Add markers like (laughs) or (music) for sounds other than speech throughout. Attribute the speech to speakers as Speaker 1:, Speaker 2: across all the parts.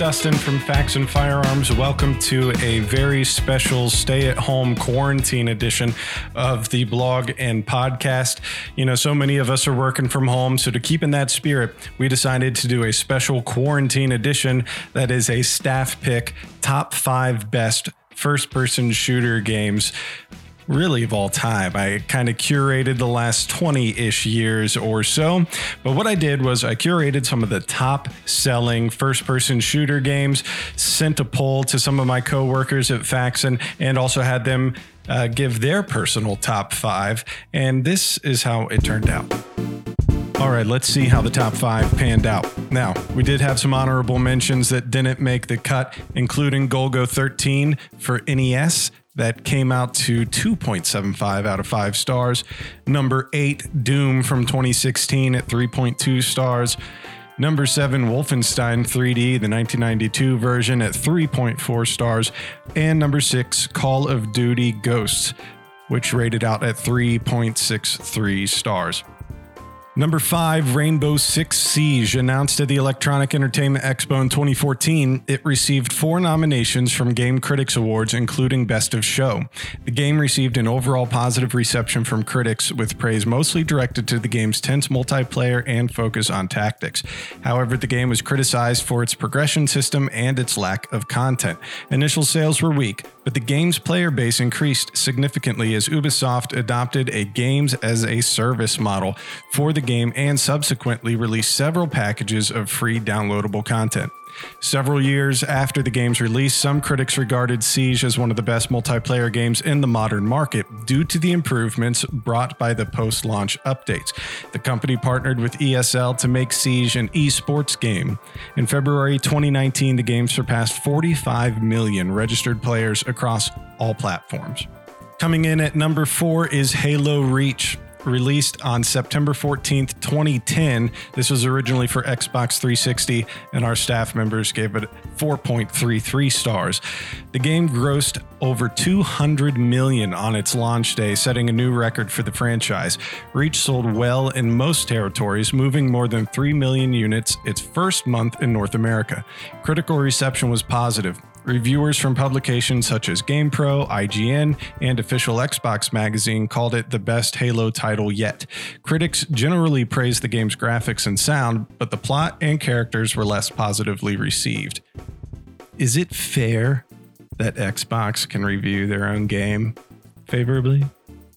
Speaker 1: Dustin from Faxon Firearms. Welcome to a very special stay at home quarantine edition of the blog and podcast. You know, so many of us are working from home. So, to keep in that spirit, we decided to do a special quarantine edition that is a staff pick top five best first person shooter games really of all time. I kind of curated the last 20 ish years or so. But what I did was I curated some of the top selling first person shooter games, sent a poll to some of my coworkers at Faxon, and also had them uh, give their personal top five. And this is how it turned out. All right, let's see how the top five panned out. Now, we did have some honorable mentions that didn't make the cut, including Golgo 13 for NES that came out to 2.75 out of 5 stars. Number 8, Doom from 2016 at 3.2 stars. Number 7, Wolfenstein 3D, the 1992 version at 3.4 stars. And number 6, Call of Duty Ghosts, which rated out at 3.63 stars. Number five, Rainbow Six Siege, announced at the Electronic Entertainment Expo in 2014. It received four nominations from Game Critics Awards, including Best of Show. The game received an overall positive reception from critics, with praise mostly directed to the game's tense multiplayer and focus on tactics. However, the game was criticized for its progression system and its lack of content. Initial sales were weak, but the game's player base increased significantly as Ubisoft adopted a games as a service model for the game and subsequently released several packages of free downloadable content. Several years after the game's release, some critics regarded Siege as one of the best multiplayer games in the modern market due to the improvements brought by the post launch updates. The company partnered with ESL to make Siege an esports game. In February 2019, the game surpassed 45 million registered players across all platforms. Coming in at number four is Halo Reach released on September 14th, 2010. This was originally for Xbox 360, and our staff members gave it 4.33 stars. The game grossed over 200 million on its launch day, setting a new record for the franchise. Reach sold well in most territories, moving more than 3 million units its first month in North America. Critical reception was positive. Reviewers from publications such as GamePro, IGN, and Official Xbox Magazine called it the best Halo title yet. Critics generally praised the game's graphics and sound, but the plot and characters were less positively received. Is it fair that Xbox can review their own game favorably?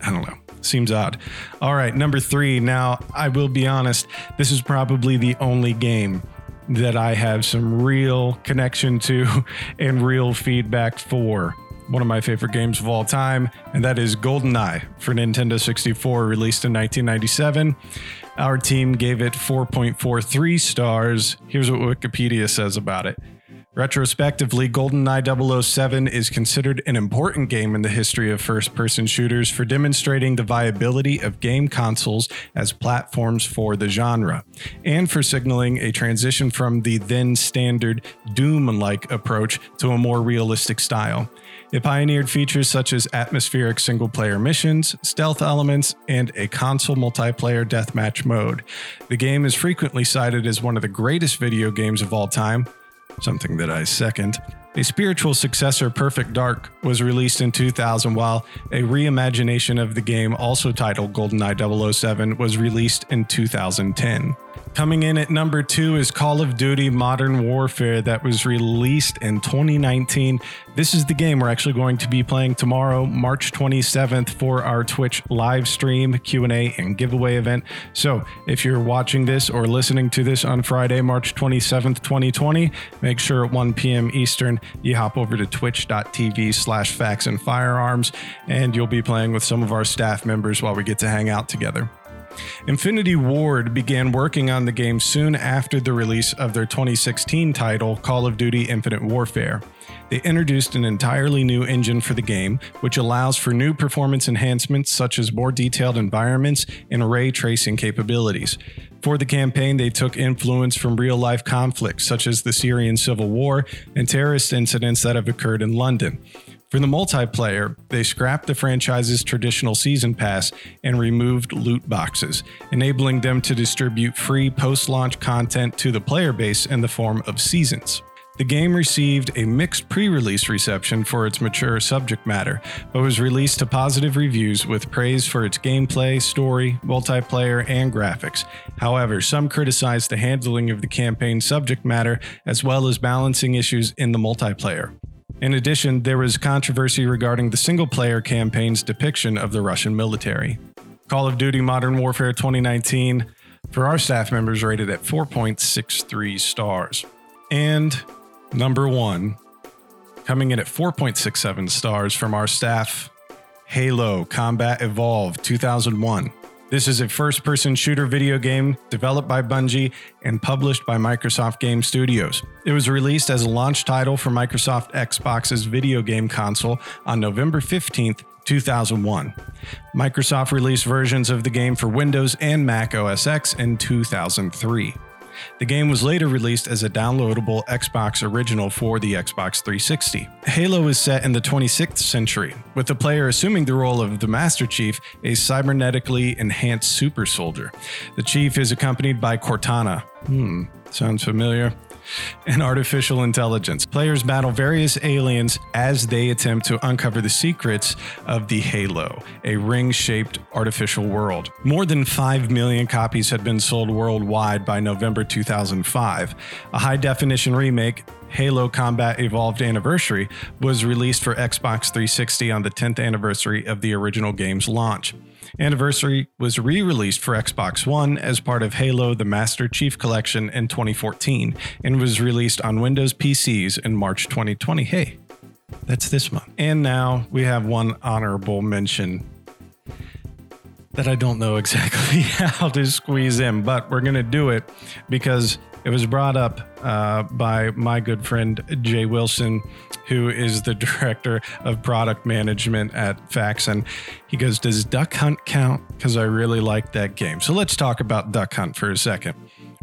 Speaker 1: I don't know. Seems odd. All right, number three. Now, I will be honest, this is probably the only game that I have some real connection to (laughs) and real feedback for. One of my favorite games of all time, and that is GoldenEye for Nintendo 64, released in 1997. Our team gave it 4.43 stars. Here's what Wikipedia says about it. Retrospectively, GoldenEye 007 is considered an important game in the history of first person shooters for demonstrating the viability of game consoles as platforms for the genre, and for signaling a transition from the then standard Doom like approach to a more realistic style. It pioneered features such as atmospheric single player missions, stealth elements, and a console multiplayer deathmatch mode. The game is frequently cited as one of the greatest video games of all time something that I second. A spiritual successor, Perfect Dark, was released in 2000, while a reimagination of the game, also titled GoldenEye 007, was released in 2010. Coming in at number two is Call of Duty Modern Warfare that was released in 2019. This is the game we're actually going to be playing tomorrow, March 27th, for our Twitch live stream, Q&A, and giveaway event. So if you're watching this or listening to this on Friday, March 27th, 2020, make sure at 1 p.m. Eastern, you hop over to twitch.tv slash faxon firearms, and you'll be playing with some of our staff members while we get to hang out together. Infinity Ward began working on the game soon after the release of their 2016 title, Call of Duty Infinite Warfare. They introduced an entirely new engine for the game, which allows for new performance enhancements such as more detailed environments and ray tracing capabilities. For the campaign, they took influence from real life conflicts such as the Syrian civil war and terrorist incidents that have occurred in London. For the multiplayer, they scrapped the franchise's traditional season pass and removed loot boxes, enabling them to distribute free post launch content to the player base in the form of seasons. The game received a mixed pre release reception for its mature subject matter, but was released to positive reviews with praise for its gameplay, story, multiplayer, and graphics. However, some criticized the handling of the campaign subject matter as well as balancing issues in the multiplayer. In addition, there was controversy regarding the single player campaign's depiction of the Russian military. Call of Duty Modern Warfare 2019 for our staff members rated at 4.63 stars. And number one, coming in at 4.67 stars from our staff, Halo Combat Evolved 2001. This is a first person shooter video game developed by Bungie and published by Microsoft Game Studios. It was released as a launch title for Microsoft Xbox's video game console on November 15th, 2001. Microsoft released versions of the game for Windows and Mac OS X in 2003. The game was later released as a downloadable Xbox original for the Xbox 360. Halo is set in the 26th century, with the player assuming the role of the Master Chief, a cybernetically enhanced super soldier. The Chief is accompanied by Cortana. Hmm, sounds familiar and artificial intelligence. Players battle various aliens as they attempt to uncover the secrets of the Halo, a ring shaped artificial world. More than 5 million copies had been sold worldwide by November 2005. A high definition remake, Halo Combat Evolved Anniversary, was released for Xbox 360 on the 10th anniversary of the original game's launch. Anniversary was re released for Xbox One as part of Halo the Master Chief Collection in 2014 and was released on Windows PCs in March 2020. Hey, that's this month. And now we have one honorable mention that I don't know (laughs) exactly how to squeeze in, but we're going to do it because it was brought up uh, by my good friend Jay Wilson, who is the (laughs) director of product management at Faxon. He goes, Does Duck Hunt count? Because I really like that game. So let's talk about Duck Hunt for a second.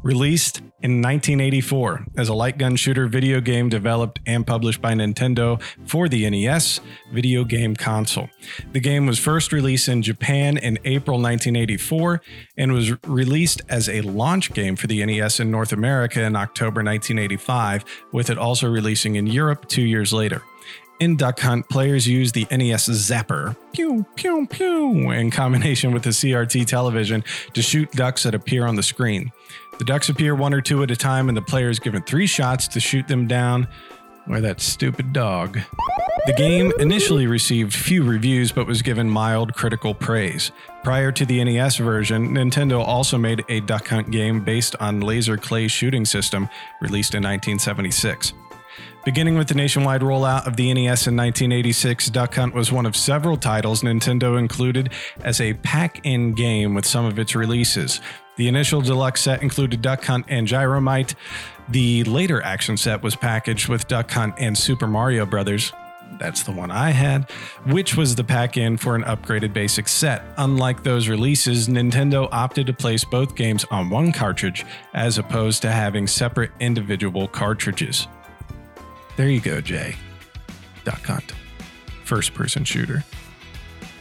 Speaker 1: Released in 1984 as a light gun shooter video game developed and published by Nintendo for the NES video game console. The game was first released in Japan in April 1984 and was released as a launch game for the NES in North America in October 1985, with it also releasing in Europe two years later. In Duck Hunt, players use the NES Zapper, pew, pew, pew, in combination with the CRT television to shoot ducks that appear on the screen. The ducks appear one or two at a time, and the player is given three shots to shoot them down. Where that stupid dog. The game initially received few reviews but was given mild critical praise. Prior to the NES version, Nintendo also made a Duck Hunt game based on Laser Clay shooting system released in 1976. Beginning with the nationwide rollout of the NES in 1986, Duck Hunt was one of several titles Nintendo included as a pack in game with some of its releases. The initial deluxe set included Duck Hunt and Gyromite. The later action set was packaged with Duck Hunt and Super Mario Brothers. That's the one I had, which was the pack in for an upgraded basic set. Unlike those releases, Nintendo opted to place both games on one cartridge as opposed to having separate individual cartridges. There you go, Jay. Duck Hunt. First person shooter.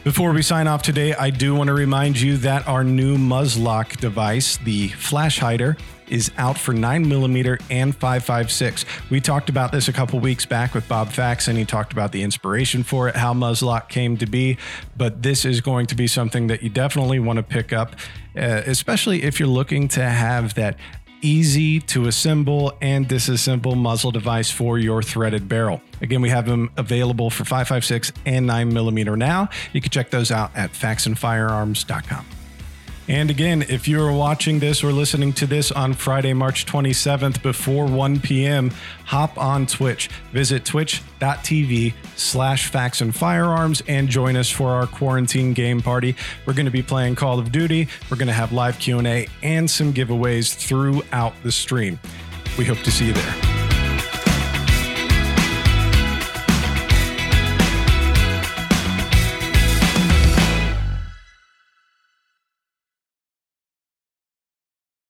Speaker 1: Before we sign off today, I do want to remind you that our new Muzzlock device, the Flash Hider, is out for 9mm and 5.56. We talked about this a couple weeks back with Bob Fax, and he talked about the inspiration for it, how Muzzlock came to be. But this is going to be something that you definitely want to pick up, uh, especially if you're looking to have that easy to assemble and disassemble muzzle device for your threaded barrel. Again, we have them available for 5.56 and 9 millimeter now. You can check those out at faxonfirearms.com. And again, if you are watching this or listening to this on Friday, March 27th before 1 p.m., hop on Twitch. Visit twitch.tv slash Faxon Firearms and join us for our quarantine game party. We're going to be playing Call of Duty. We're going to have live Q&A and some giveaways throughout the stream. We hope to see you there.